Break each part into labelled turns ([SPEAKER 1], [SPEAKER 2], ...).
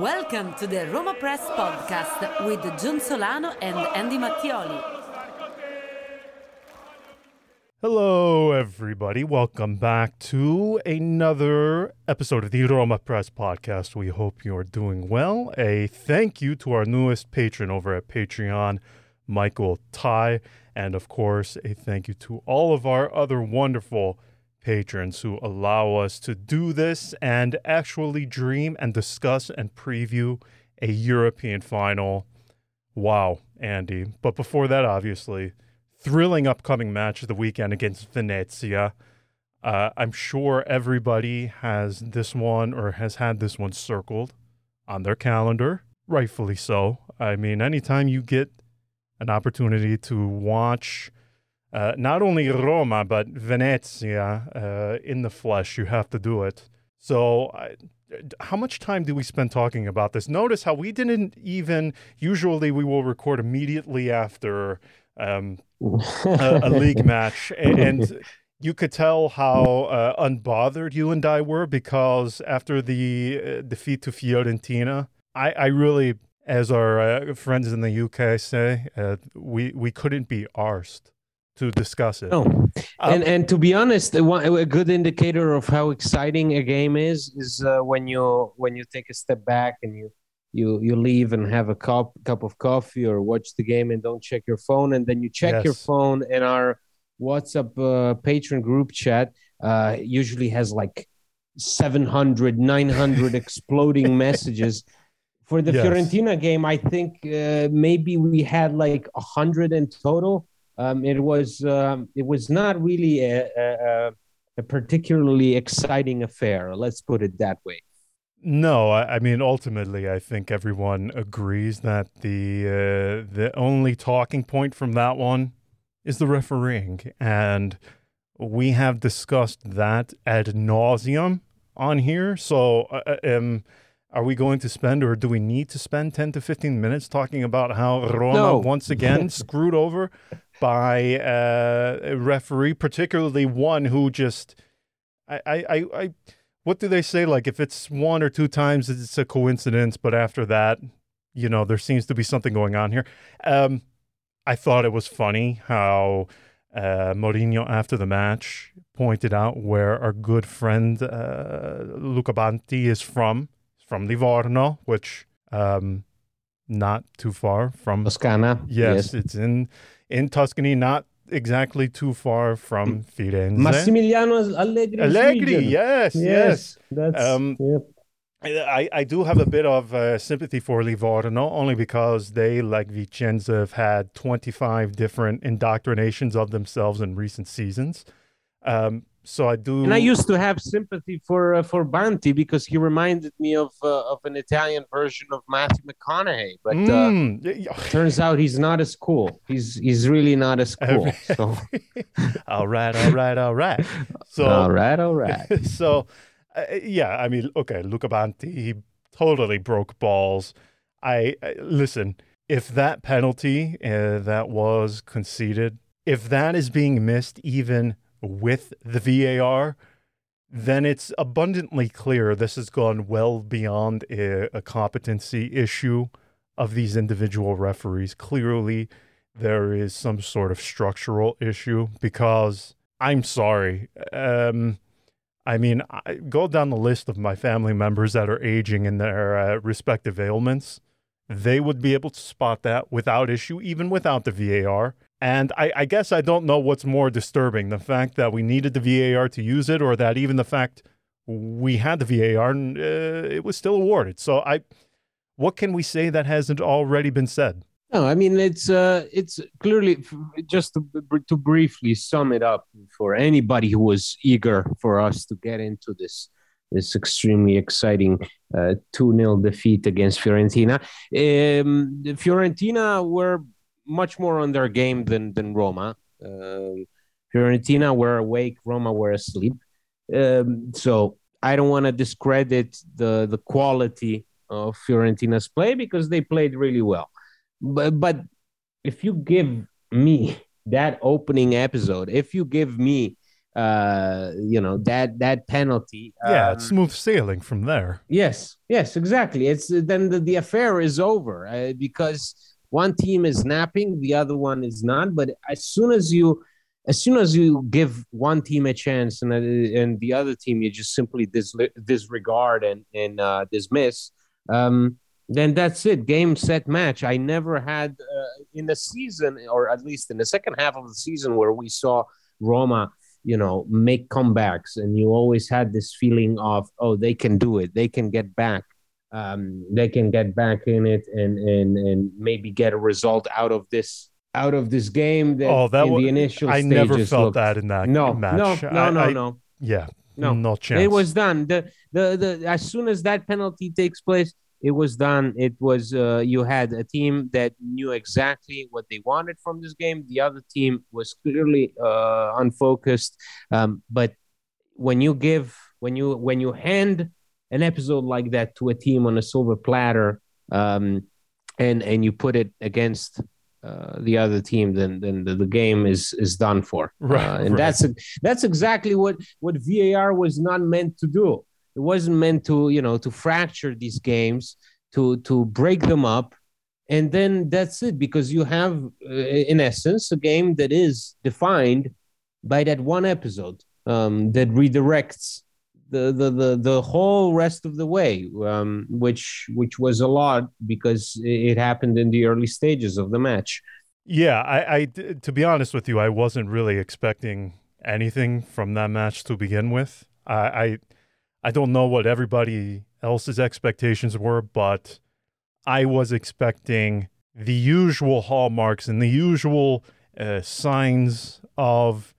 [SPEAKER 1] Welcome to the Roma Press podcast with John Solano and Andy Mattioli.
[SPEAKER 2] Hello, everybody. Welcome back to another episode of the Roma Press podcast. We hope you're doing well. A thank you to our newest patron over at Patreon, Michael Ty. And of course, a thank you to all of our other wonderful patrons who allow us to do this and actually dream and discuss and preview a European final. Wow, Andy. But before that, obviously, thrilling upcoming match of the weekend against Venezia. Uh, I'm sure everybody has this one or has had this one circled on their calendar, rightfully so. I mean, anytime you get an opportunity to watch uh, not only Roma, but Venezia uh, in the flesh, you have to do it. So, how much time do we spend talking about this? Notice how we didn't even, usually, we will record immediately after um, a, a, league match. And, and, you could tell how uh, unbothered you and I were because after the uh, defeat to Fiorentina, I, I really, as our uh, friends in the UK say, we, we couldn't be arsed to discuss it.
[SPEAKER 3] Oh, um, and and to be honest, a good indicator of how exciting a game is is uh, when you when you take a step back and you you you leave and have a cup cup of coffee or watch the game and don't check your phone and then you check yes. your phone and our WhatsApp uh, patron group chat uh, usually has like 700 900 exploding messages for the yes. Fiorentina game I think uh, maybe we had like 100 in total um, it was um, it was not really a, a, a, particularly exciting affair. Let's put it that way.
[SPEAKER 2] No, I, I mean ultimately, I think everyone agrees that the uh, the only talking point from that one is the refereeing, and we have discussed that ad nauseum on here. So, uh, uh um, are we going to spend, or do we need to spend ten to fifteen minutes talking about how Roma no. once again screwed over by uh, a referee, particularly one who just, I, I, I, what do they say? Like if it's one or two times, it's a coincidence, but after that, you know, there seems to be something going on here. Um, I thought it was funny how uh, Mourinho, after the match, pointed out where our good friend uh, Luca Banti is from. From Livorno, which um, not too far from
[SPEAKER 3] Toscana.
[SPEAKER 2] Yes, yes, it's in in Tuscany, not exactly too far from Firenze.
[SPEAKER 3] Massimiliano Allegri.
[SPEAKER 2] Allegri, yes, yes.
[SPEAKER 3] yes. That's, um, yep.
[SPEAKER 2] I, I do have a bit of uh, sympathy for Livorno, not only because they, like Vicenza, have had 25 different indoctrinations of themselves in recent seasons. Um, so I do.
[SPEAKER 3] And I used to have sympathy for uh, for Banti because he reminded me of uh, of an Italian version of Matthew McConaughey. But mm. uh, turns out he's not as cool. He's he's really not as cool. So.
[SPEAKER 2] all right, all right, all right. So
[SPEAKER 3] all right, all right.
[SPEAKER 2] so uh, yeah, I mean, okay, Luca Banti, he totally broke balls. I, I listen. If that penalty uh, that was conceded, if that is being missed, even with the VAR, then it's abundantly clear this has gone well beyond a, a competency issue of these individual referees. Clearly, there is some sort of structural issue because I'm sorry. Um, I mean, I go down the list of my family members that are aging in their uh, respective ailments. They would be able to spot that without issue, even without the VAR. And I, I, guess I don't know what's more disturbing the fact that we needed the VAR to use it, or that even the fact we had the VAR and uh, it was still awarded. So, I, what can we say that hasn't already been said?
[SPEAKER 3] No, I mean it's uh, it's clearly just to, to briefly sum it up for anybody who was eager for us to get into this this extremely exciting uh, 2 0 defeat against Fiorentina. Um, Fiorentina were much more on their game than, than Roma. Um, Fiorentina were awake, Roma were asleep. Um, so I don't want to discredit the, the quality of Fiorentina's play because they played really well. But, but if you give me that opening episode, if you give me uh, you know that that penalty.
[SPEAKER 2] Yeah, um, it's smooth sailing from there.
[SPEAKER 3] Yes, yes, exactly. It's then the, the affair is over uh, because one team is napping, the other one is not. But as soon as you, as soon as you give one team a chance and uh, and the other team you just simply dis- disregard and and uh, dismiss. Um, then that's it. Game, set, match. I never had uh, in the season, or at least in the second half of the season, where we saw Roma you know make comebacks and you always had this feeling of oh they can do it they can get back um, they can get back in it and and and maybe get a result out of this out of this game that,
[SPEAKER 2] oh, that
[SPEAKER 3] in
[SPEAKER 2] was,
[SPEAKER 3] the initial
[SPEAKER 2] I never felt
[SPEAKER 3] looked,
[SPEAKER 2] that in that
[SPEAKER 3] no,
[SPEAKER 2] match.
[SPEAKER 3] No, no,
[SPEAKER 2] I,
[SPEAKER 3] no,
[SPEAKER 2] I,
[SPEAKER 3] no.
[SPEAKER 2] Yeah,
[SPEAKER 3] no,
[SPEAKER 2] no chance.
[SPEAKER 3] It was done. The, the the as soon as that penalty takes place, it was done. It was uh, you had a team that knew exactly what they wanted from this game. The other team was clearly uh, unfocused. Um, but when you give when you when you hand an episode like that to a team on a silver platter, um, and and you put it against uh, the other team, then then the, the, game is is done for.
[SPEAKER 2] Right,
[SPEAKER 3] uh, and
[SPEAKER 2] right.
[SPEAKER 3] that's that's exactly what what VAR was not meant to do. It wasn't meant to, you know, to fracture these games, to to break them up, and then that's it. Because you have, uh, in essence, a game that is defined by that one episode um, that redirects the, the the the whole rest of the way, um, which which was a lot because it happened in the early stages of the match.
[SPEAKER 2] Yeah, I, I to be honest with you, I wasn't really expecting anything from that match to begin with. I, I I don't know what everybody else's expectations were, but I was expecting the usual hallmarks and the usual uh, signs of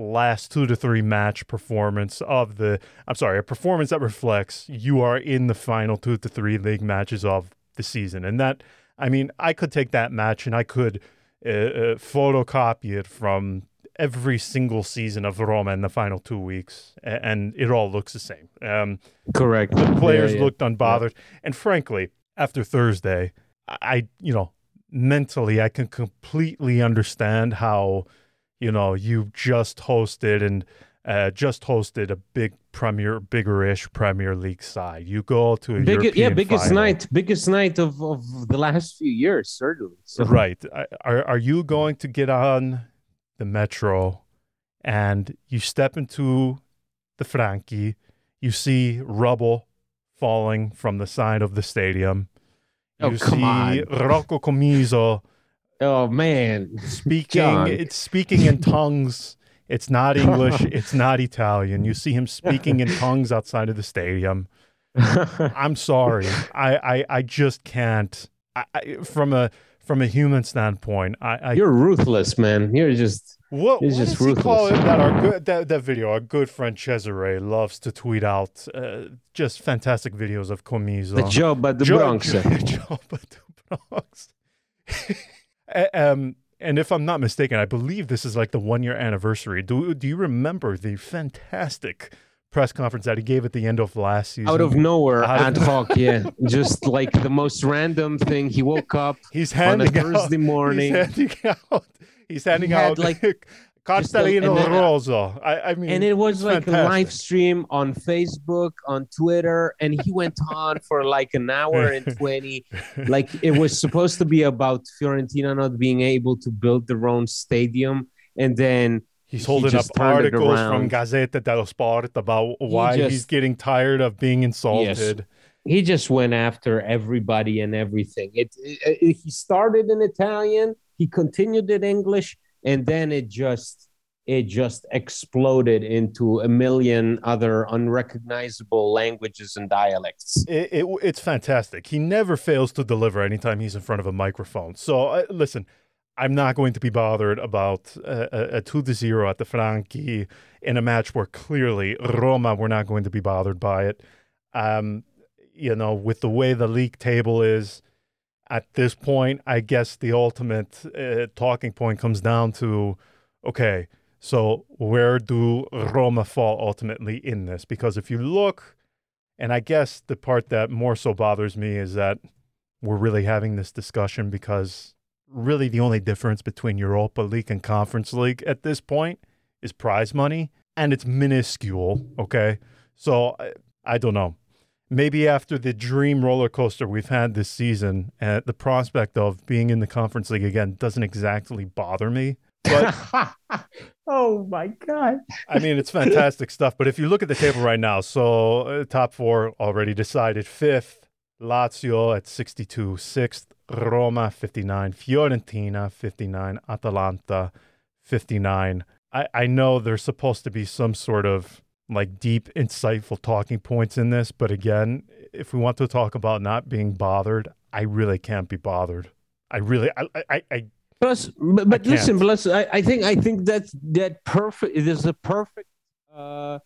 [SPEAKER 2] last two to three match performance of the I'm sorry, a performance that reflects you are in the final two to three league matches of the season. And that I mean, I could take that match and I could uh, uh, photocopy it from every single season of Roma in the final two weeks, and it all looks the same. Um,
[SPEAKER 3] Correct.
[SPEAKER 2] The players
[SPEAKER 3] yeah, yeah.
[SPEAKER 2] looked unbothered, yeah. and frankly, after Thursday, I you know mentally I can completely understand how you know you just hosted and uh, just hosted a big Premier, bigger-ish Premier League side. You go to a
[SPEAKER 3] Big, yeah, biggest
[SPEAKER 2] final.
[SPEAKER 3] night, biggest night of, of the last few years, certainly. So.
[SPEAKER 2] Right? Are are you going to get on the metro and you step into the Franchi, you see rubble falling from the side of the stadium. You
[SPEAKER 3] oh, come
[SPEAKER 2] see
[SPEAKER 3] on.
[SPEAKER 2] Rocco Commisso
[SPEAKER 3] Oh man.
[SPEAKER 2] speaking
[SPEAKER 3] John.
[SPEAKER 2] it's speaking in tongues. It's not English, it's not Italian. You see him speaking in tongues outside of the stadium. I'm sorry. I, I, I just can't I, I, from a from a human standpoint, I, I
[SPEAKER 3] You're ruthless, man. You're just
[SPEAKER 2] What,
[SPEAKER 3] It's
[SPEAKER 2] what
[SPEAKER 3] just
[SPEAKER 2] does he call it that our good that, that video our good friend Cesare loves to tweet out uh, just fantastic videos of Commisso.
[SPEAKER 3] the job at the Bronx.
[SPEAKER 2] Jo- Job at the Bronx. Um, and if I'm not mistaken, I believe this is like the one year anniversary. Do do you remember the fantastic press conference that he gave at the end of last season?
[SPEAKER 3] Out of nowhere,
[SPEAKER 2] Out of
[SPEAKER 3] ad hoc, yeah. Just like the most random thing. He woke up
[SPEAKER 2] He's
[SPEAKER 3] on a
[SPEAKER 2] handing out
[SPEAKER 3] Thursday morning.
[SPEAKER 2] He's handing out. He's handing
[SPEAKER 3] He
[SPEAKER 2] out
[SPEAKER 3] like
[SPEAKER 2] Castellino
[SPEAKER 3] then, uh,
[SPEAKER 2] I, I mean,
[SPEAKER 3] and it was like a live stream on Facebook, on Twitter, and he went on for like an hour and 20. Like it was supposed to be about Fiorentina not being able to build their own stadium. And then
[SPEAKER 2] He's
[SPEAKER 3] he
[SPEAKER 2] holding up
[SPEAKER 3] just turned
[SPEAKER 2] articles from. Gazzetta dello Sport about why he's
[SPEAKER 3] just-
[SPEAKER 2] getting tired of being insulted.
[SPEAKER 3] he just went after everybody and everything. It, it, it- he started in Italian, he continued in English, and then it just it just exploded into a million other unrecognizable languages and dialects.
[SPEAKER 2] It, it, it's fantastic. He never fails to deliver anytime he's in front of a microphone. So, uh, listen, I'm not going to be bothered about a, a 2 to 0 at the Franchi in a match where clearly Roma were not going to be bothered by it. Um, you know, with the way the league table is at this point, I guess the ultimate uh, talking point comes down to okay, so where do Roma fall ultimately in this? Because if you look, and I guess the part that more so bothers me is that we're really having this discussion because really the only difference between Europa League and Conference League at this point is prize money, and it's minuscule. Okay, so I, I don't know. Maybe after the dream roller coaster we've had this season, uh, the prospect of being in the Conference League again doesn't exactly bother me. But
[SPEAKER 3] oh my god!
[SPEAKER 2] I mean, it's fantastic stuff. But if you look at the table right now, so uh, top four already decided. Fifth, Lazio at 62. Sixth, Roma 59. Fiorentina 59. Atalanta 59. I, I know there's supposed to be some sort of like deep, insightful talking points in this, but again, if we want to talk about not being bothered, I really can't be bothered. I really, I, I, I
[SPEAKER 3] Plus, but, but listen, plus, I, I think I think that that perfect. It is a perfect. Uh,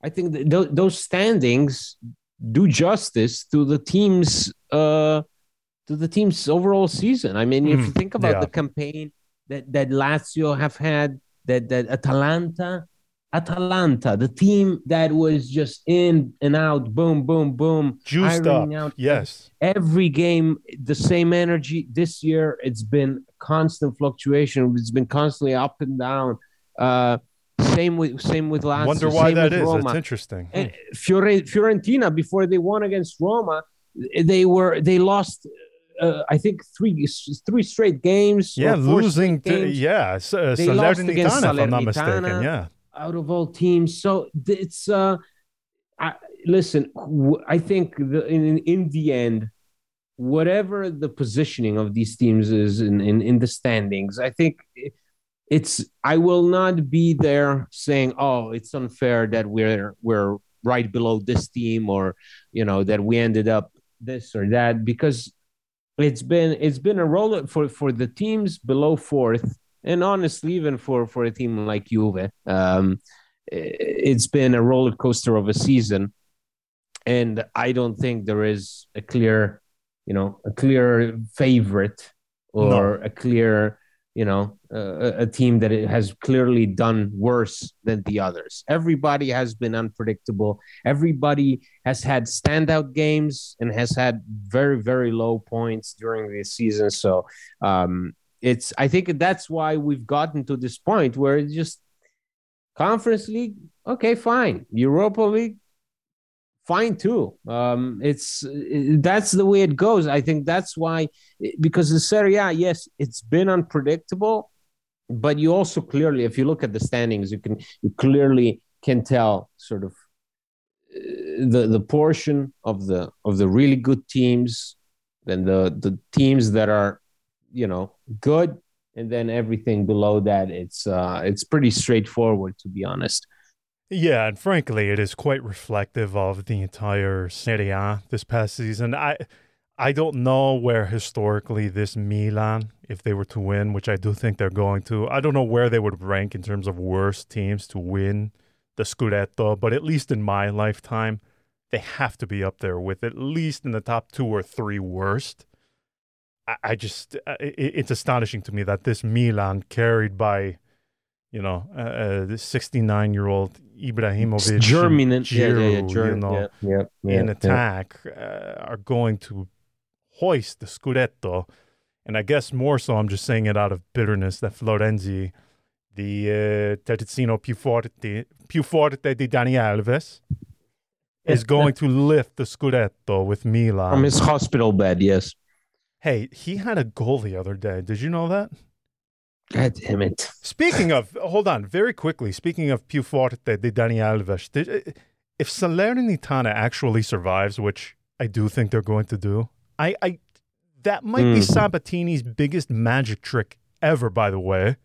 [SPEAKER 3] I think that th- those standings do justice to the team's uh, to the team's overall season. I mean, mm, if you hmm. think about yeah. the campaign that that Lazio have had, that that Atalanta Atalanta, the team that was just in and out, boom, boom, boom,
[SPEAKER 2] juiced up. Out. Yes,
[SPEAKER 3] every game, the same energy. This year, it's been constant fluctuation. It's been constantly up and down. Uh, same with same with Lazio.
[SPEAKER 2] Wonder why that is. Roma. That's interesting.
[SPEAKER 3] And Fiorentina, before they won against Roma, they were they lost uh, I think three three straight games.
[SPEAKER 2] Yeah, losing. To, games. yeah, uh, Salernitana, if I'm not mistaken. Yeah,
[SPEAKER 3] out of all teams. So it's uh, I, listen. I think the, in in the end, whatever the positioning of these teams is in in, in the standings, I think. it's I will not be there saying, "Oh, it's unfair that we're we're right below this team," or you know that we ended up this or that, because it's been it's been a roll for for the teams below fourth and honestly, even for for a team like Juve, um, it's been a roller coaster of a season, and I don't think there is a clear, you know, a clear favorite or no. a clear, you know, uh, a team that has clearly done worse than the others. Everybody has been unpredictable. Everybody has had standout games and has had very very low points during the season. So. Um, it's I think that's why we've gotten to this point where it's just conference league, okay, fine. Europa League, fine too. Um, it's that's the way it goes. I think that's why because the Serie A, yes, it's been unpredictable, but you also clearly, if you look at the standings, you can you clearly can tell sort of uh, the the portion of the of the really good teams and the the teams that are you know good and then everything below that it's uh it's pretty straightforward to be honest.
[SPEAKER 2] Yeah and frankly it is quite reflective of the entire Serie A this past season. I i don't know where historically this milan if they were to win which i do think they're going to i don't know where they would rank in terms of worst teams to win the scudetto but at least in my lifetime they have to be up there with at least in the top two or three worst I, just uh, it, it's astonishing to me that this Milan carried by you know uh, uh this 69 year old Ibrahimovic
[SPEAKER 3] German
[SPEAKER 2] Giroud,
[SPEAKER 3] yeah, yeah,
[SPEAKER 2] yeah, German, you know,
[SPEAKER 3] yeah, yeah,
[SPEAKER 2] in attack uh, are going to hoist the Scudetto. And I guess more so I'm just saying it out of bitterness that Florenzi the uh, terzino più forte più forte di Dani Alves is going to lift the Scudetto with Milan.
[SPEAKER 3] From his hospital bed yes
[SPEAKER 2] Hey, he had a goal the other day. Did you know that?
[SPEAKER 3] God damn it.
[SPEAKER 2] Speaking of, hold on, very quickly. Speaking of più forte di Dani Alves, did, uh, if Salernitana actually survives, which I do think they're going to do, I, I that might mm. be hmm. Sabatini's biggest magic trick ever. By the way,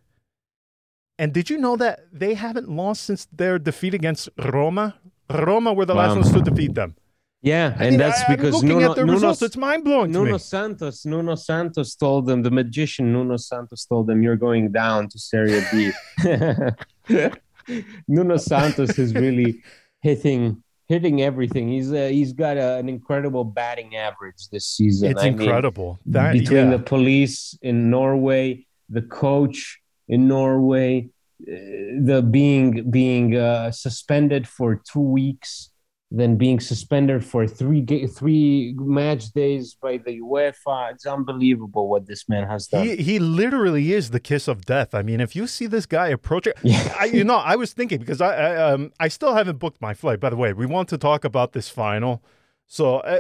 [SPEAKER 2] And did you know that they haven't lost since their defeat against Roma? Roma were the
[SPEAKER 3] Wow.
[SPEAKER 2] last ones to defeat them.
[SPEAKER 3] Yeah,
[SPEAKER 2] I
[SPEAKER 3] and
[SPEAKER 2] mean,
[SPEAKER 3] that's
[SPEAKER 2] I-
[SPEAKER 3] because
[SPEAKER 2] looking
[SPEAKER 3] Nuno,
[SPEAKER 2] at the
[SPEAKER 3] Nuno,
[SPEAKER 2] results. It's mind blowing
[SPEAKER 3] Nuno. Santos, Nuno Santos told them, the magician Nuno Santos told them, you're going down to Serie B. Nuno Santos is really hitting hitting everything. He's uh, he's got a, an incredible batting average this season.
[SPEAKER 2] It's
[SPEAKER 3] I mean,
[SPEAKER 2] incredible. that
[SPEAKER 3] between
[SPEAKER 2] yeah.
[SPEAKER 3] the police in Norway, the coach in Norway, uh, the being being uh, suspended for two weeks, then being suspended for three ga- three match days by the UEFA. It's unbelievable what this man has done.
[SPEAKER 2] He he literally is the kiss of death. I mean, if you see this guy approaching,
[SPEAKER 3] Yeah.
[SPEAKER 2] I, you know, I was thinking because I, I um I still haven't booked my flight. By the way, we want to talk about this final, so uh,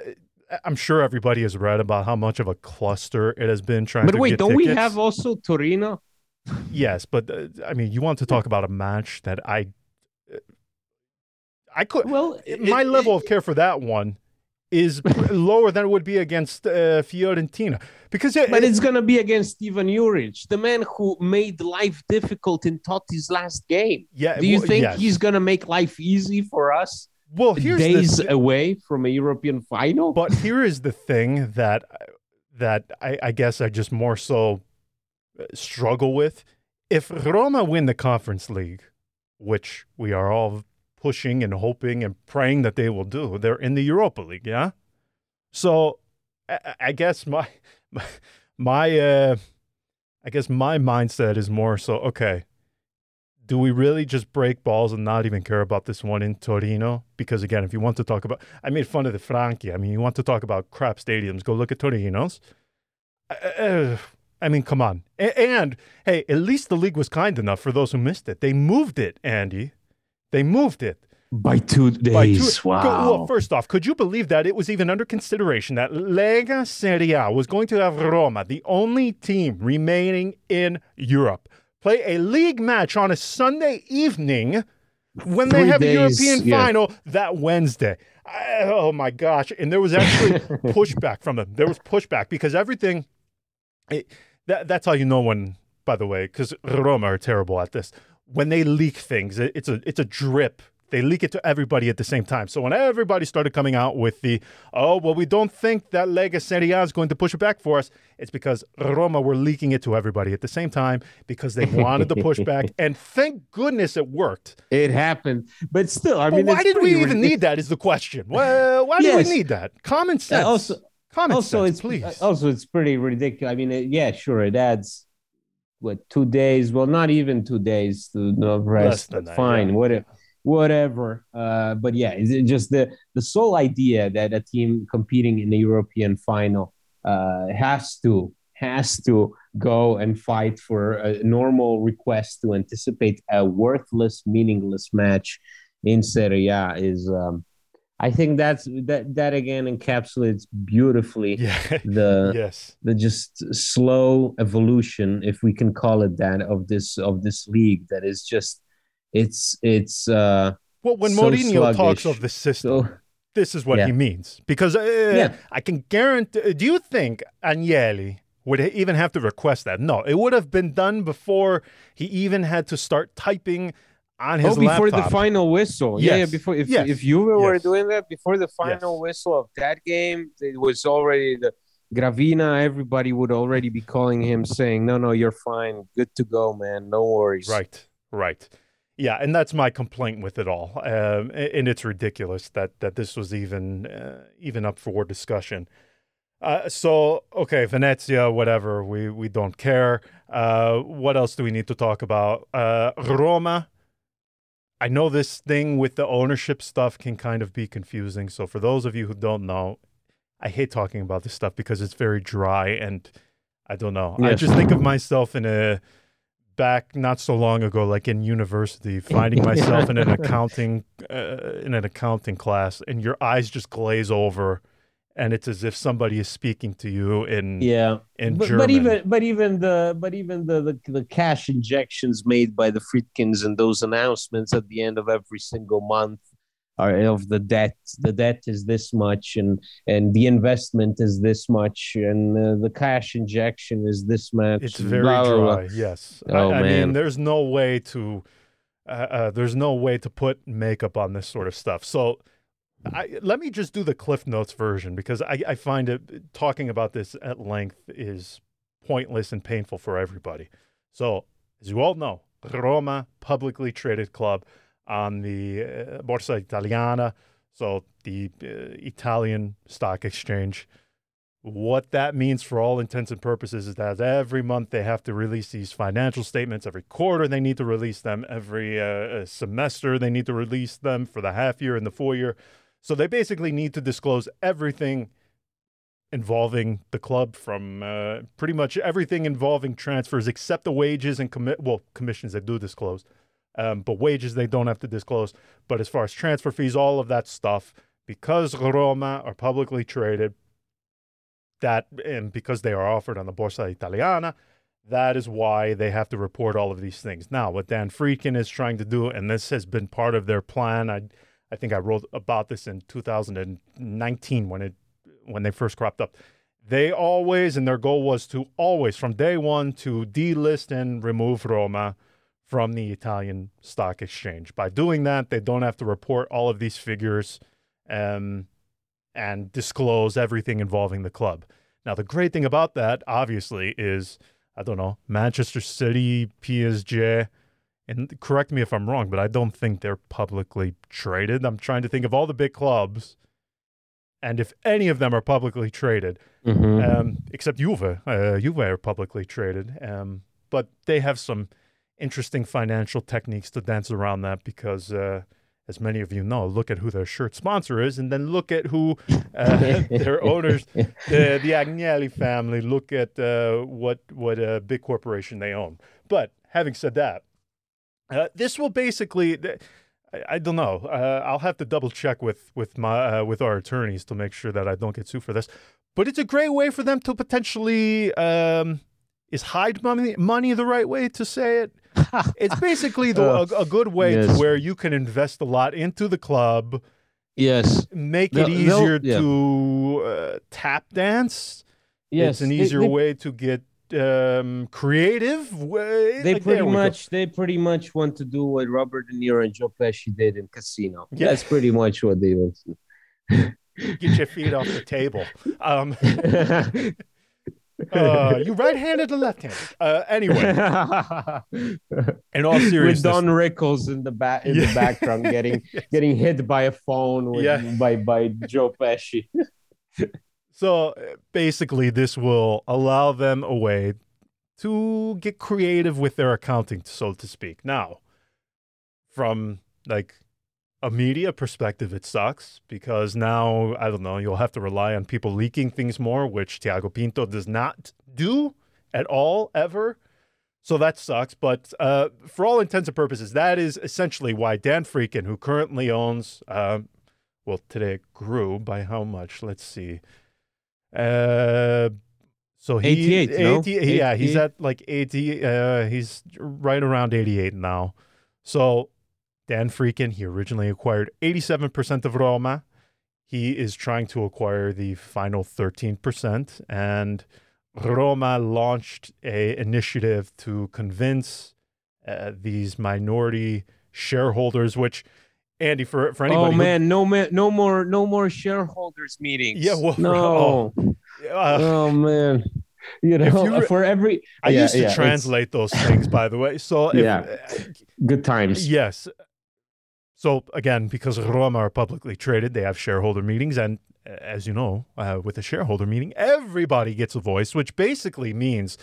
[SPEAKER 2] I'm sure everybody has read about how much of a cluster it has been trying.
[SPEAKER 3] but
[SPEAKER 2] to
[SPEAKER 3] wait, don't we have also Torino?
[SPEAKER 2] Yes, but uh, I mean, you want to talk about a match that I, I could.
[SPEAKER 3] Well,
[SPEAKER 2] my
[SPEAKER 3] it-
[SPEAKER 2] level of care for that one is lower than it would be against uh, Fiorentina because it,
[SPEAKER 3] But it's gonna be against Steven Juric, the man who made life difficult in Totti's last game.
[SPEAKER 2] yeah.
[SPEAKER 3] Do you
[SPEAKER 2] well,
[SPEAKER 3] think
[SPEAKER 2] yes.
[SPEAKER 3] he's gonna make life easy for us?
[SPEAKER 2] well? Here's the
[SPEAKER 3] days
[SPEAKER 2] thi-
[SPEAKER 3] away from a European final.
[SPEAKER 2] But here is the thing that that I, I guess I just more so uh, struggle with. If Roma win the Conference League, which we are all pushing and hoping and praying that they will do, they're in the Europa League, yeah. So I, guess my my, my uh, I guess my mindset is more so okay. Do we really just break balls and not even care about this one in Torino? Because again, if you want to talk about, I made fun of the Franchi. I mean, you want to talk about crap stadiums? Go look at Torino's. Uh, I mean, come on. A- and hey, at least the league was kind enough for those who missed it. They moved it, Andy. They moved it.
[SPEAKER 3] by two
[SPEAKER 2] by two-
[SPEAKER 3] days. Wow.
[SPEAKER 2] Well, first off, could you believe that it was even under consideration that Lega Serie A was going to have Roma, the only team remaining in Europe, play a league match on a Sunday evening when they have
[SPEAKER 3] days,
[SPEAKER 2] a European
[SPEAKER 3] yeah.
[SPEAKER 2] final that Wednesday? I- oh my gosh! And there was actually pushback from them. There was pushback because everything. It, that that's how you know when. By the way, because Roma are terrible at this. When they leak things, it, it's a it's a drip. They leak it to everybody at the same time. So when everybody started coming out with the, oh well, we don't think that Lega Serie A is going to push it back for us, it's because Roma were leaking it to everybody at the same time because they wanted the pushback, and thank goodness it worked.
[SPEAKER 3] it happened, but still, I
[SPEAKER 2] But
[SPEAKER 3] mean,
[SPEAKER 2] why did we even
[SPEAKER 3] ridiculous.
[SPEAKER 2] need that? Is the question. Well, why do we need that? Common uh, sense.
[SPEAKER 3] also-
[SPEAKER 2] Common
[SPEAKER 3] also,
[SPEAKER 2] sense,
[SPEAKER 3] it's uh,
[SPEAKER 2] please.
[SPEAKER 3] also it's pretty ridiculous. I mean, it, yeah, sure, it adds what two days? Well, not even two days to no rest. But
[SPEAKER 2] that,
[SPEAKER 3] fine,
[SPEAKER 2] yeah.
[SPEAKER 3] whatever, whatever. Uh, but yeah, it's just the the sole idea that a team competing in the European final uh, has to has to go and fight for a normal request to anticipate a worthless, meaningless match in Serie A is. Um, I think that's that that again encapsulates beautifully
[SPEAKER 2] yeah.
[SPEAKER 3] the
[SPEAKER 2] yes.
[SPEAKER 3] the just slow evolution, if we can call it that, of this of this league that is just it's it's uh
[SPEAKER 2] Well, when
[SPEAKER 3] so
[SPEAKER 2] Mourinho talks of the system,
[SPEAKER 3] so
[SPEAKER 2] this is what
[SPEAKER 3] Yeah.
[SPEAKER 2] he means. Because uh,
[SPEAKER 3] Yeah.
[SPEAKER 2] I can guarantee. Do you think Agnelli would even have to request that? No, it would have been done before he even had to start typing on his
[SPEAKER 3] oh before
[SPEAKER 2] laptop.
[SPEAKER 3] the final whistle. Yeah, yeah, before if
[SPEAKER 2] Yes.
[SPEAKER 3] if you were
[SPEAKER 2] Yes.
[SPEAKER 3] doing that before the final
[SPEAKER 2] Yes.
[SPEAKER 3] whistle of that game, it was already the Gravina, everybody would already be calling him saying, No, no, you're fine, good to go, man. No worries.
[SPEAKER 2] Right, right. Yeah, and that's my complaint with it all. Um, and it's ridiculous that that this was even uh, even up for discussion. Uh, so okay, Venezia, whatever. We we don't care. Uh, what else do we need to talk about? Uh, Roma. I know this thing with the ownership stuff can kind of be confusing. So for those of you who don't know, I hate talking about this stuff because it's very dry and I don't know. I just think of myself in a back not so long ago, like in university, finding myself in an accounting uh, in an accounting class, and your eyes just glaze over, and it's as if somebody is speaking to you in
[SPEAKER 3] Yeah.
[SPEAKER 2] in
[SPEAKER 3] but,
[SPEAKER 2] German.
[SPEAKER 3] but even but even the but even the, the the cash injections made by the Friedkins and those announcements at the end of every single month are of the debt. The debt is this much, and and the investment is this much, and uh, the cash injection is this much.
[SPEAKER 2] It's very
[SPEAKER 3] blah, blah, blah.
[SPEAKER 2] dry. Yes.
[SPEAKER 3] Oh,
[SPEAKER 2] I, I mean, there's no way to, uh, uh, there's no way to put makeup on this sort of stuff. So, I, let me just do the Cliff Notes version because I, I find it talking about this at length is pointless and painful for everybody. So, as you all know, Roma publicly traded club on the uh, Borsa Italiana, so the uh, Italian stock exchange. What that means for all intents and purposes is that every month they have to release these financial statements. Every quarter they need to release them. Every uh, uh, semester they need to release them for the half year and the full year. So they basically need to disclose everything involving the club from uh, pretty much everything involving transfers except the wages and commit well commissions they do disclose um, but wages they don't have to disclose. But as far as transfer fees all of that stuff because roma are publicly traded that and because they are offered on the borsa italiana that is why they have to report all of these things. Now what dan friedkin is trying to do and this has been part of their plan i i think i wrote about this in 2019 when it when they first cropped up. They always, and their goal was to always, from day one, to delist and remove Roma from the Italian stock exchange. By doing that, they don't have to report all of these figures um, and disclose everything involving the club. Now, the great thing about that, obviously, is I don't know, Manchester City, PSG, and correct me if I'm wrong, but I don't think they're publicly traded. I'm trying to think of all the big clubs and if any of them are publicly traded,
[SPEAKER 3] Mhm.
[SPEAKER 2] um, except Juve, uh, Juve are publicly traded, um, but they have some interesting financial techniques to dance around that because, uh, as many of you know, look at who their shirt sponsor is, and then look at who uh, their owners, the the Agnelli family. Look at uh, what what a big corporation they own. But having said that, uh, this will basically. I, I don't know. Uh, I'll have to double check with with my uh, with our attorneys to make sure that I don't get sued for this. But it's a great way for them to potentially um, is hide money money the right way to say it. It's basically the, a, a good way to where you can invest a lot into the club,
[SPEAKER 3] Yes.
[SPEAKER 2] make it easier
[SPEAKER 3] yeah.
[SPEAKER 2] to uh, tap dance.
[SPEAKER 3] Yes.
[SPEAKER 2] it's an
[SPEAKER 3] They-
[SPEAKER 2] easier
[SPEAKER 3] they,
[SPEAKER 2] way to get um, creative. Way.
[SPEAKER 3] They
[SPEAKER 2] Like,
[SPEAKER 3] pretty much they pretty much want to do what Robert De Niro and Joe Pesci did in Casino.
[SPEAKER 2] Yeah.
[SPEAKER 3] That's pretty much what they want. To.
[SPEAKER 2] get your feet off the table. Um, uh, you right-handed or left-handed? Uh, anyway, in all seriousness, With
[SPEAKER 3] Don Rickles in the back in
[SPEAKER 2] Yeah.
[SPEAKER 3] the background getting getting hit by a phone with,
[SPEAKER 2] Yeah.
[SPEAKER 3] by by Joe Pesci.
[SPEAKER 2] so uh, basically, this will allow them a way to get creative with their accounting, so to speak. Now, from like a media perspective, it sucks because now I don't know. You'll have to rely on people leaking things more, which Tiago Pinto does not do at all ever. So that sucks. But uh, for all intents and purposes, that is essentially why Dan Friedkin, who currently owns, um, well, today it grew by how much? Let's see. Uh, so he
[SPEAKER 3] 88, no?
[SPEAKER 2] 80 yeah, he's at like 80. Uh, he's right around 88 now. So Dan Friedkin, he originally acquired 87% of Roma. He is trying to acquire the final 13%. And Roma launched a initiative to convince uh, these minority shareholders, which Andy, for for anybody,
[SPEAKER 3] Oh
[SPEAKER 2] who-
[SPEAKER 3] man, no man, no more, no more shareholders meetings.
[SPEAKER 2] Yeah, well,
[SPEAKER 3] no.
[SPEAKER 2] uh,
[SPEAKER 3] oh man, you know,
[SPEAKER 2] you re-
[SPEAKER 3] for every
[SPEAKER 2] I
[SPEAKER 3] Yeah,
[SPEAKER 2] used to
[SPEAKER 3] yeah, it's-
[SPEAKER 2] translate those things, by the way. So, if,
[SPEAKER 3] Yeah. good times.
[SPEAKER 2] yes. So again, because Roma are publicly traded, they have shareholder meetings, and uh, as you know, uh, with a shareholder meeting, everybody gets a voice, which basically means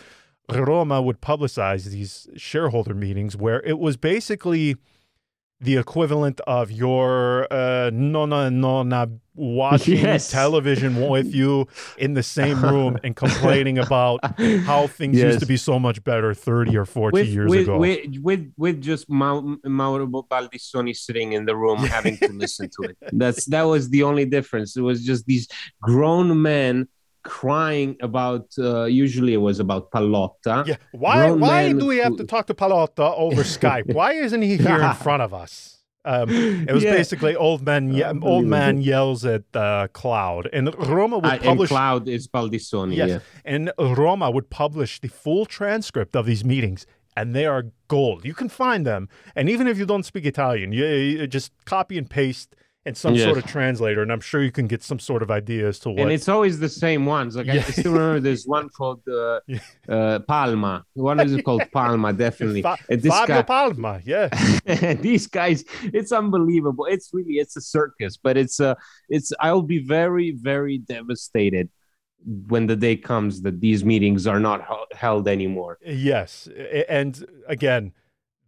[SPEAKER 2] Roma would publicize these shareholder meetings where it was basically the equivalent of your uh, nonna and nonna watching
[SPEAKER 3] Yes.
[SPEAKER 2] television with you in the same room and complaining about how things used to be so much better 30 or 40
[SPEAKER 3] with,
[SPEAKER 2] years
[SPEAKER 3] with,
[SPEAKER 2] ago.
[SPEAKER 3] with with with just Mau- Mauro Baldissoni sitting in the room having to listen to it. That's that was the only difference. It was just these grown men crying about. Uh, usually, it was about Pallotta.
[SPEAKER 2] yeah. Why,
[SPEAKER 3] grown
[SPEAKER 2] why do we have
[SPEAKER 3] who-
[SPEAKER 2] to talk to Pallotta over Skype? Why isn't he here in front of us? Um, it was
[SPEAKER 3] Yeah.
[SPEAKER 2] basically old man. Ye- old man yells at uh, Cloud, and Roma would
[SPEAKER 3] Uh, and
[SPEAKER 2] publish.
[SPEAKER 3] Cloud is Baldissoni.
[SPEAKER 2] yes,
[SPEAKER 3] Yeah.
[SPEAKER 2] and Roma would publish the full transcript of these meetings, and they are gold. You can find them, and even if you don't speak Italian, you, you just copy and paste in some
[SPEAKER 3] Yes.
[SPEAKER 2] sort of translator, and I'm sure you can get some sort of idea as to what.
[SPEAKER 3] And it's always the same ones. Like I still remember there's one called uh, uh, Palma. One is called Palma, definitely.
[SPEAKER 2] Fa-
[SPEAKER 3] And this
[SPEAKER 2] Fabio
[SPEAKER 3] guy,
[SPEAKER 2] Palma, yeah.
[SPEAKER 3] these guys, it's unbelievable. It's really it's a circus, but it's uh it's I'll be very very devastated when the day comes that these meetings are not held anymore.
[SPEAKER 2] Yes, and again,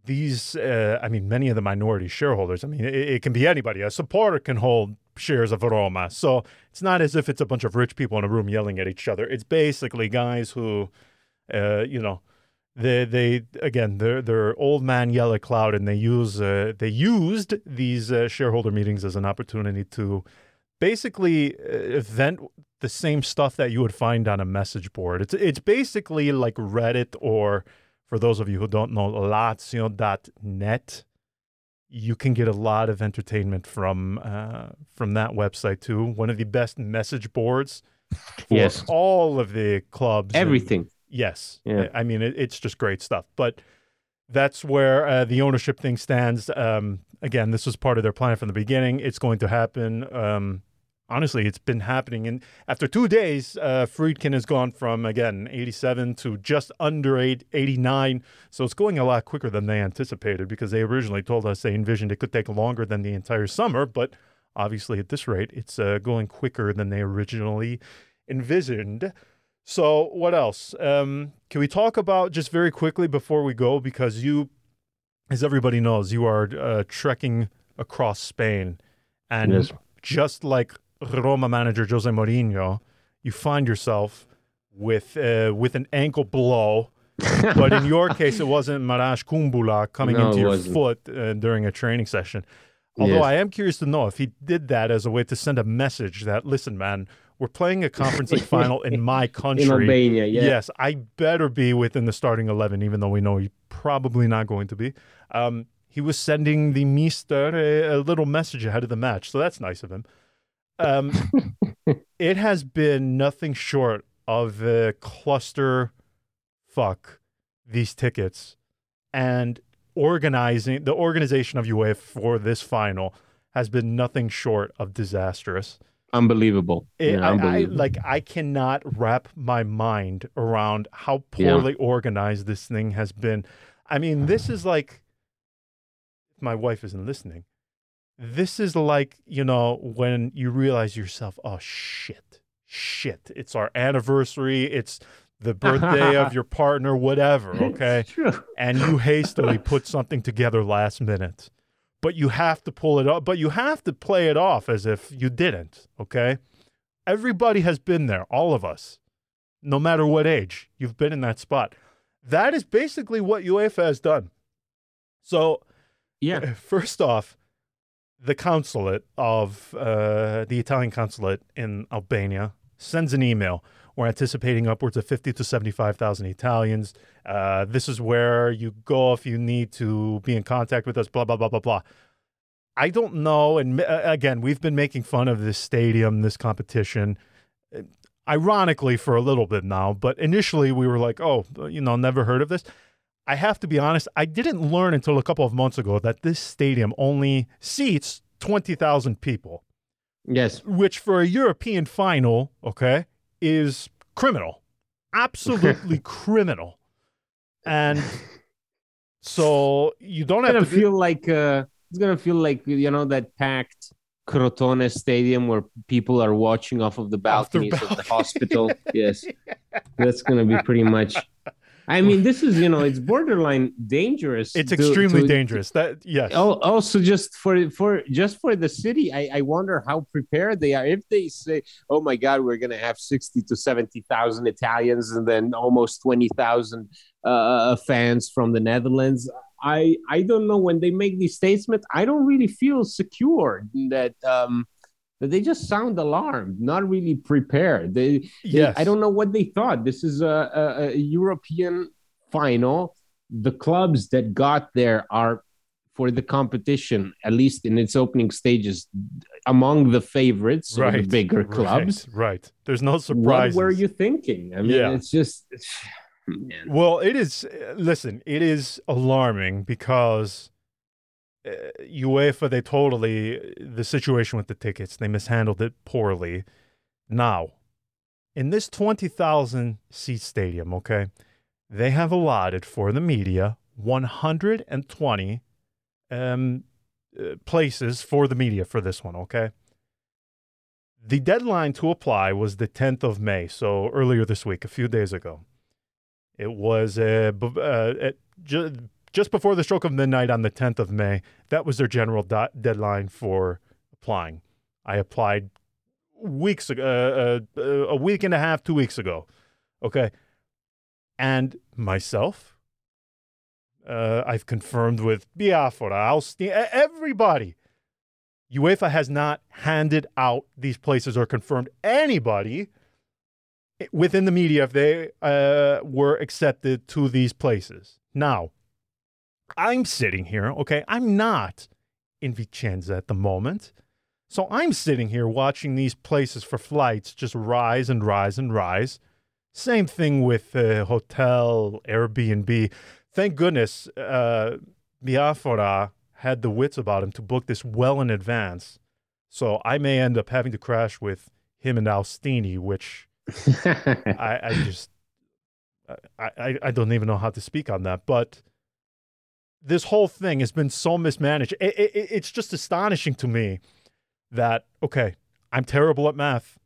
[SPEAKER 2] these. Uh, I mean, many of the minority shareholders. I mean, it, it can be anybody. A supporter can hold shares of Roma, so it's not as if it's a bunch of rich people in a room yelling at each other. It's basically guys who, uh, you know, they they again they're they're old man yellow cloud, and they use uh, they used these uh, shareholder meetings as an opportunity to basically uh, vent the same stuff that you would find on a message board. It's it's basically like Reddit or for those of you who don't know Lazio.net. You can get a lot of entertainment from uh, from that website too. One of the best message boards for
[SPEAKER 3] Yes.
[SPEAKER 2] all of the clubs. and-
[SPEAKER 3] Everything.
[SPEAKER 2] Yes.
[SPEAKER 3] Yeah.
[SPEAKER 2] I mean, it, it's just great stuff. But that's where uh, the ownership thing stands. Um, again, this was part of their plan from the beginning. It's going to happen. Um, honestly, it's been happening. And after two days, uh, Friedkin has gone from, again, 87 to just under eight, 89. So it's going a lot quicker than they anticipated because they originally told us they envisioned it could take longer than the entire summer. But obviously, at this rate, it's uh, going quicker than they originally envisioned. So, what else? Um, can we talk about just very quickly before we go? Because you, as everybody knows, you are uh, trekking across Spain. And
[SPEAKER 3] Yes.
[SPEAKER 2] just like Roma manager Jose Mourinho, you find yourself with uh, with an ankle blow. but in your case, it wasn't Marash Kumbulla coming
[SPEAKER 3] No,
[SPEAKER 2] into your
[SPEAKER 3] wasn't.
[SPEAKER 2] foot uh, during a training session. Although
[SPEAKER 3] Yes.
[SPEAKER 2] I am curious to know if he did that as a way to send a message that, listen, man, we're playing a conference league final in my country.
[SPEAKER 3] In Albania, yeah.
[SPEAKER 2] Yes, I better be within the starting 11, even though we know he's probably not going to be. Um, he was sending the Mister a, a little message ahead of the match, so that's nice of him. Um, it has been nothing short of a cluster fuck these tickets and organizing the organization of UEFA for this final has been nothing short of disastrous.
[SPEAKER 3] Unbelievable.
[SPEAKER 2] It,
[SPEAKER 3] Yeah,
[SPEAKER 2] I, I like I cannot wrap my mind around how
[SPEAKER 3] Yeah.
[SPEAKER 2] poorly organized this thing has been. I mean, this is like my wife isn't listening. This is like, you know, when you realize yourself, oh shit. Shit. It's our anniversary. It's the birthday of your partner, whatever, okay? And you hastily put something together last minute. But you have to pull it off, but you have to play it off as if you didn't, okay? Everybody has been there, all of us. No matter what age, you've been in that spot. That is basically what UEFA has done. So,
[SPEAKER 3] Yeah.
[SPEAKER 2] first off, the consulate of uh, the Italian consulate in Albania sends an email. We're anticipating upwards of 50 to 75,000 Italians. Uh, this is where you go if you need to be in contact with us, blah, blah, blah, blah, blah. I don't know. And uh, again, we've been making fun of this stadium, this competition, uh, ironically for a little bit now. But initially, we were like, oh, you know, never heard of this. I have to be honest, I didn't learn until a couple of months ago that this stadium only seats 20,000 people,
[SPEAKER 3] Yes.
[SPEAKER 2] which for a European final, okay, is criminal. Absolutely criminal. And so you don't have to do-
[SPEAKER 3] feel like uh, it's gonna feel like you know that packed Crotone Stadium where people are watching off of the
[SPEAKER 2] Off the
[SPEAKER 3] balconies of the hospital. yes, that's gonna be pretty much. I mean, this is you know it's borderline dangerous.
[SPEAKER 2] it's
[SPEAKER 3] to-
[SPEAKER 2] extremely
[SPEAKER 3] to-
[SPEAKER 2] dangerous. That yes.
[SPEAKER 3] Also, just for for just for the city, I, I wonder how prepared they are. If they say, "Oh my God, we're gonna have sixty to seventy thousand Italians and then almost twenty thousand uh, fans from the Netherlands," I I don't know. When they make these statements, I don't really feel secure that um that they just sound alarmed, not really prepared. They, they-
[SPEAKER 2] yes.
[SPEAKER 3] I don't know what they thought. This is a, a, a European final. The clubs that got there are for the competition, at least in its opening stages, among the favorites right. the bigger clubs.
[SPEAKER 2] Right, right. There's no surprise.
[SPEAKER 3] What were you thinking? I mean, yeah. it's just. Man.
[SPEAKER 2] Well, it is. Listen, it is alarming because UEFA they totally the situation with the tickets they mishandled it poorly. Now, in this twenty thousand seat stadium, okay, they have allotted for the media one hundred and twenty um, uh, places for the media for this one, okay? The deadline to apply was the 10th of May, so earlier this week, a few days ago. It was uh, b- uh, ju- just before the stroke of midnight on the 10th of May. That was their general deadline for applying. I applied weeks ago, uh, uh, a week and a half, two weeks ago. Okay. And myself, uh, I've confirmed with Biafra, Alstein, everybody. UEFA has not handed out these places or confirmed anybody within the media if they uh, were accepted to these places. Now, I'm sitting here, okay? I'm not in Vicenza at the moment. So I'm sitting here watching these places for flights just rise and rise and rise. Same thing with uh, hotel, Airbnb thank goodness uh, Biafra had the wits about him to book this well in advance. So I may end up having to crash with him and Alstini, which I, I, just I, I, I don't even know how to speak on that. But this whole thing has been so mismanaged. It, it, it's just astonishing to me that okay, I'm terrible at math,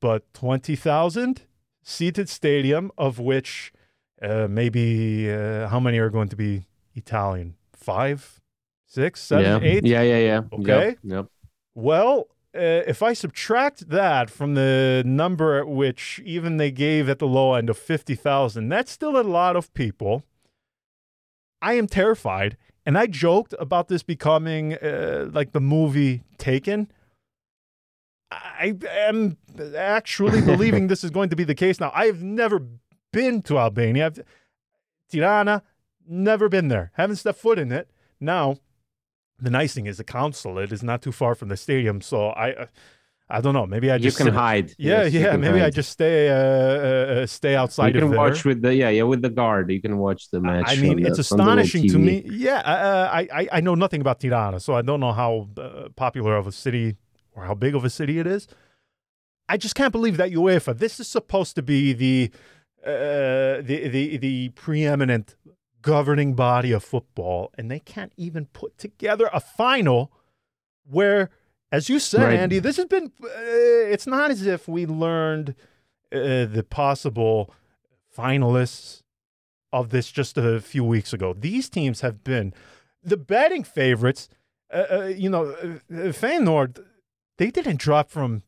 [SPEAKER 2] but twenty thousand seated stadium of which uh, maybe uh, how many are going to be Italian? Five, six, seven,
[SPEAKER 3] yeah.
[SPEAKER 2] eight.
[SPEAKER 3] Yeah, yeah, yeah.
[SPEAKER 2] Okay.
[SPEAKER 3] Yep. yep.
[SPEAKER 2] Well, uh, if I subtract that from the number at which even they gave at the low end of 50,000, that's still a lot of people. I am terrified. And I joked about this becoming uh, like the movie Taken. I am actually believing this is going to be the case now. I have never been to Albania. I've, Tirana, never been there. Haven't stepped foot in it. Now, the nice thing is the consulate is not too far from the stadium, so I. Uh, I don't know. Maybe I just
[SPEAKER 3] you can hide.
[SPEAKER 2] Yeah,
[SPEAKER 3] yes,
[SPEAKER 2] yeah. Maybe
[SPEAKER 3] hide.
[SPEAKER 2] I just stay uh, uh, stay outside.
[SPEAKER 3] You can watch with the yeah yeah with the guard. You can watch the match.
[SPEAKER 2] I mean,
[SPEAKER 3] the,
[SPEAKER 2] it's astonishing to me. Yeah, uh, I, I I know nothing about Tirana, so I don't know how uh, popular of a city or how big of a city it is. I just can't believe that UEFA. This is supposed to be the uh, the, the the preeminent governing body of football, and they can't even put together a final where, as you said, right. Andy, this has been. Uh, it's not as if we learned uh, the possible finalists of this just a few weeks ago. These teams have been the betting favorites. Uh, uh, you know, Feyenoord, they didn't drop from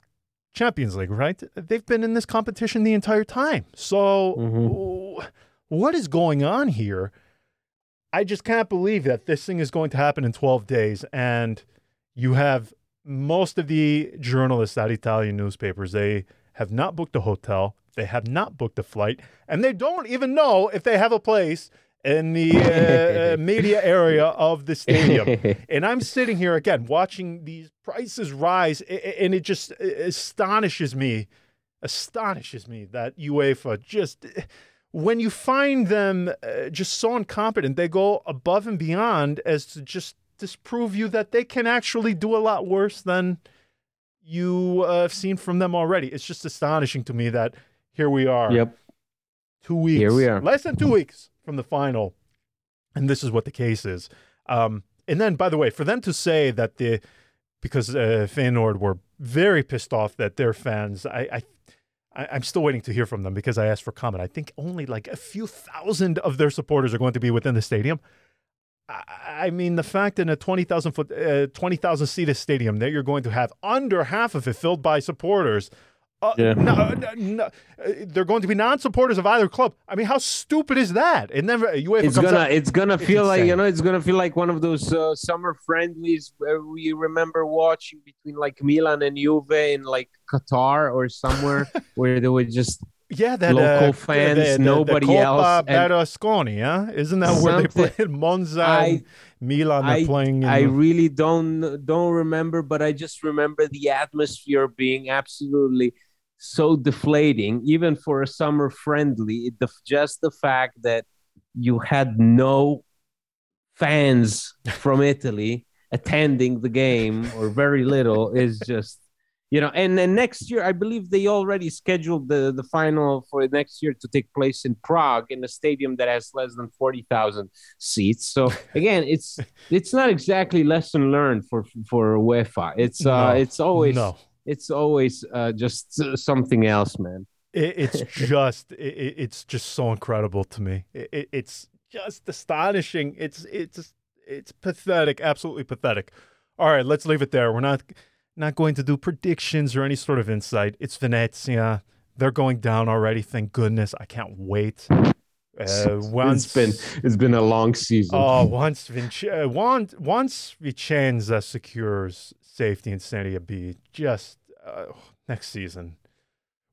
[SPEAKER 2] Champions League, right? They've been in this competition the entire time. So, mm-hmm. what is going on here? I just can't believe that this thing is going to happen in 12 days. And you have most of the journalists at Italian newspapers, they have not booked a hotel, they have not booked a flight, and they don't even know if they have a place in the uh, uh, media area of the stadium. and I'm sitting here again watching these prices rise, and it just astonishes me, astonishes me that UEFA just. When you find them uh, just so incompetent, they go above and beyond as to just disprove you that they can actually do a lot worse than you uh, have seen from them already. It's just astonishing to me that here we are.
[SPEAKER 3] Yep.
[SPEAKER 2] Two weeks.
[SPEAKER 3] Here we are.
[SPEAKER 2] Less than two weeks from the final, and this is what the case is. Um, and then, by the way, for them to say that the because uh, Feyenoord were very pissed off that their fans, I, I, I'm still waiting to hear from them because I asked for comment. I think only like a few thousand of their supporters are going to be within the stadium. I mean, the fact in a 20,000 foot, uh, 20,000 seated stadium that you're going to have under half of it filled by supporters uh, yeah. no, no, no, uh, they're going to be non-supporters of either club. I mean, how stupid is that? It never UEFA
[SPEAKER 3] it's gonna
[SPEAKER 2] out,
[SPEAKER 3] it's gonna feel like you know it's gonna feel like one of those uh, summer friendlies where we remember watching between like Milan and Juve in like Qatar or somewhere where they would just
[SPEAKER 2] Yeah, that
[SPEAKER 3] Local
[SPEAKER 2] uh,
[SPEAKER 3] fans,
[SPEAKER 2] the, the,
[SPEAKER 3] nobody
[SPEAKER 2] the
[SPEAKER 3] else, and-
[SPEAKER 2] Berlusconi, huh? Isn't that where they played Monza
[SPEAKER 3] I-
[SPEAKER 2] and Milan are
[SPEAKER 3] I-
[SPEAKER 2] playing? In
[SPEAKER 3] I really don't don't remember, but I just remember the atmosphere being absolutely so deflating, even for a summer friendly. The, just the fact that you had no fans from Italy attending the game or very little is just you know and then next year i believe they already scheduled the the final for next year to take place in prague in a stadium that has less than 40,000 seats so again it's it's not exactly lesson learned for for uefa it's uh
[SPEAKER 2] No,
[SPEAKER 3] it's always
[SPEAKER 2] no.
[SPEAKER 3] it's always uh, just something else man
[SPEAKER 2] It, it's just it, it- it's just so incredible to me. It, it's just astonishing. It's it's it's pathetic, absolutely pathetic. All right, let's leave it there. We're not not going to do predictions or any sort of insight. It's Venezia. They're going down already. Thank goodness. I can't wait. Uh, once
[SPEAKER 3] it's been it's been a long season
[SPEAKER 2] Oh, once Vinci- uh, once once Vicenza secures safety in Serie B, just uh, next season,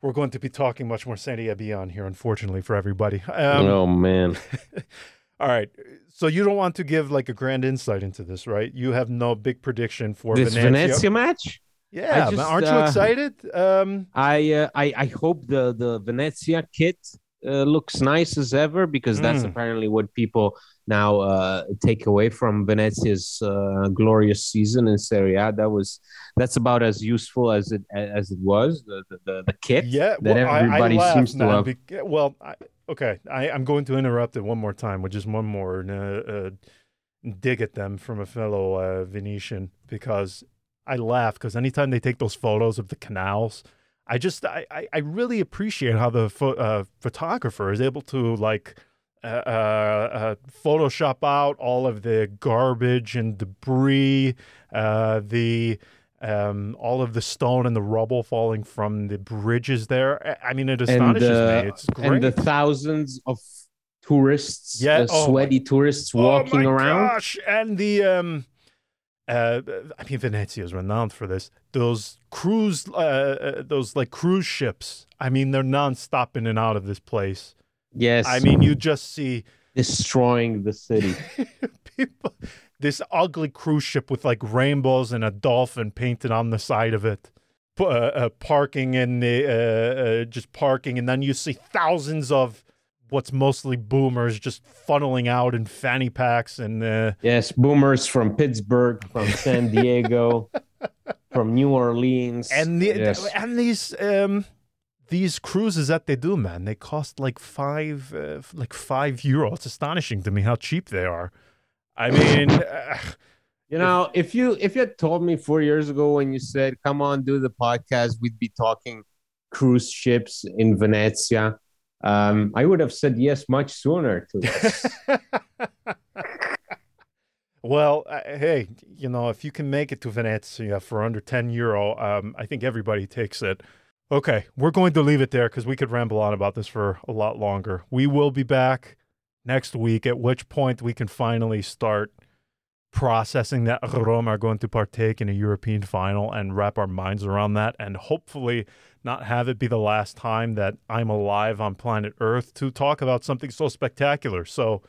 [SPEAKER 2] we're going to be talking much more Serie B on here. Unfortunately for everybody. Um,
[SPEAKER 3] oh man
[SPEAKER 2] All right, so you don't want to give like a grand insight into this, right? You have no big prediction for
[SPEAKER 3] this
[SPEAKER 2] Venezia.
[SPEAKER 3] venezia match
[SPEAKER 2] Yeah,
[SPEAKER 3] just,
[SPEAKER 2] aren't you
[SPEAKER 3] uh,
[SPEAKER 2] excited? Um,
[SPEAKER 3] I uh, I I hope the the Venezia kit uh, looks nice as ever because that's
[SPEAKER 2] Mm.
[SPEAKER 3] apparently what people now uh, take away from Venezia's uh, glorious season in Serie A. That was that's about as useful as it as it was the the, the, kit
[SPEAKER 2] yeah,
[SPEAKER 3] that
[SPEAKER 2] well, I- I
[SPEAKER 3] everybody seems to have.
[SPEAKER 2] well, I, okay, I, I'm going to interrupt it one more time with just one more uh, uh, dig at them from a fellow uh, Venetian because I laugh because anytime they take those photos of the canals, I just I, I, really appreciate how the pho- uh, photographer is able to like uh, uh, Photoshop out all of the garbage and debris, the um, all of the stone and the rubble falling from the bridges there. I- mean, it
[SPEAKER 3] and
[SPEAKER 2] astonishes me. It's great.
[SPEAKER 3] and the thousands of tourists,
[SPEAKER 2] Yeah,
[SPEAKER 3] uh,
[SPEAKER 2] oh my-
[SPEAKER 3] sweaty tourists walking
[SPEAKER 2] oh my
[SPEAKER 3] around.
[SPEAKER 2] Gosh, and the um, uh, I mean, Venezia is renowned for this. Those cruise, uh, uh, those like cruise ships. I mean, they're nonstop in and out of this place.
[SPEAKER 3] Yes,
[SPEAKER 2] I mean, you just see
[SPEAKER 3] destroying the city.
[SPEAKER 2] people. This ugly cruise ship with like rainbows and a dolphin painted on the side of it. P- Uh, uh, parking in the uh, uh, just parking, and then you see thousands of what's mostly boomers just funneling out in fanny packs and uh,
[SPEAKER 3] Yes, boomers from Pittsburgh, from San Diego, from New Orleans,
[SPEAKER 2] and the
[SPEAKER 3] yes.
[SPEAKER 2] and these um these cruises that they do, man, they cost like five uh, like five euro. It's astonishing to me how cheap they are. I mean, uh,
[SPEAKER 3] you know, if you if you had told me four years ago when you said, "Come on, do the podcast," we'd be talking cruise ships in Venezia. Um, I would have said yes much sooner to this.
[SPEAKER 2] well, uh, hey, you know, if you can make it to Venezia for under 10 euro, um, I think everybody takes it. Okay, we're going to leave it there because we could ramble on about this for a lot longer. We will be back next week, at which point we can finally start processing that Roma are going to partake in a European final and wrap our minds around that and hopefully not have it be the last time that I'm alive on planet Earth to talk about something so spectacular. So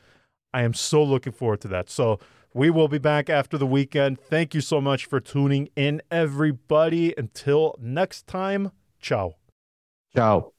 [SPEAKER 2] I am so looking forward to that. So we will be back after the weekend. Thank you so much for tuning in, everybody. Until next time, ciao.
[SPEAKER 3] Ciao.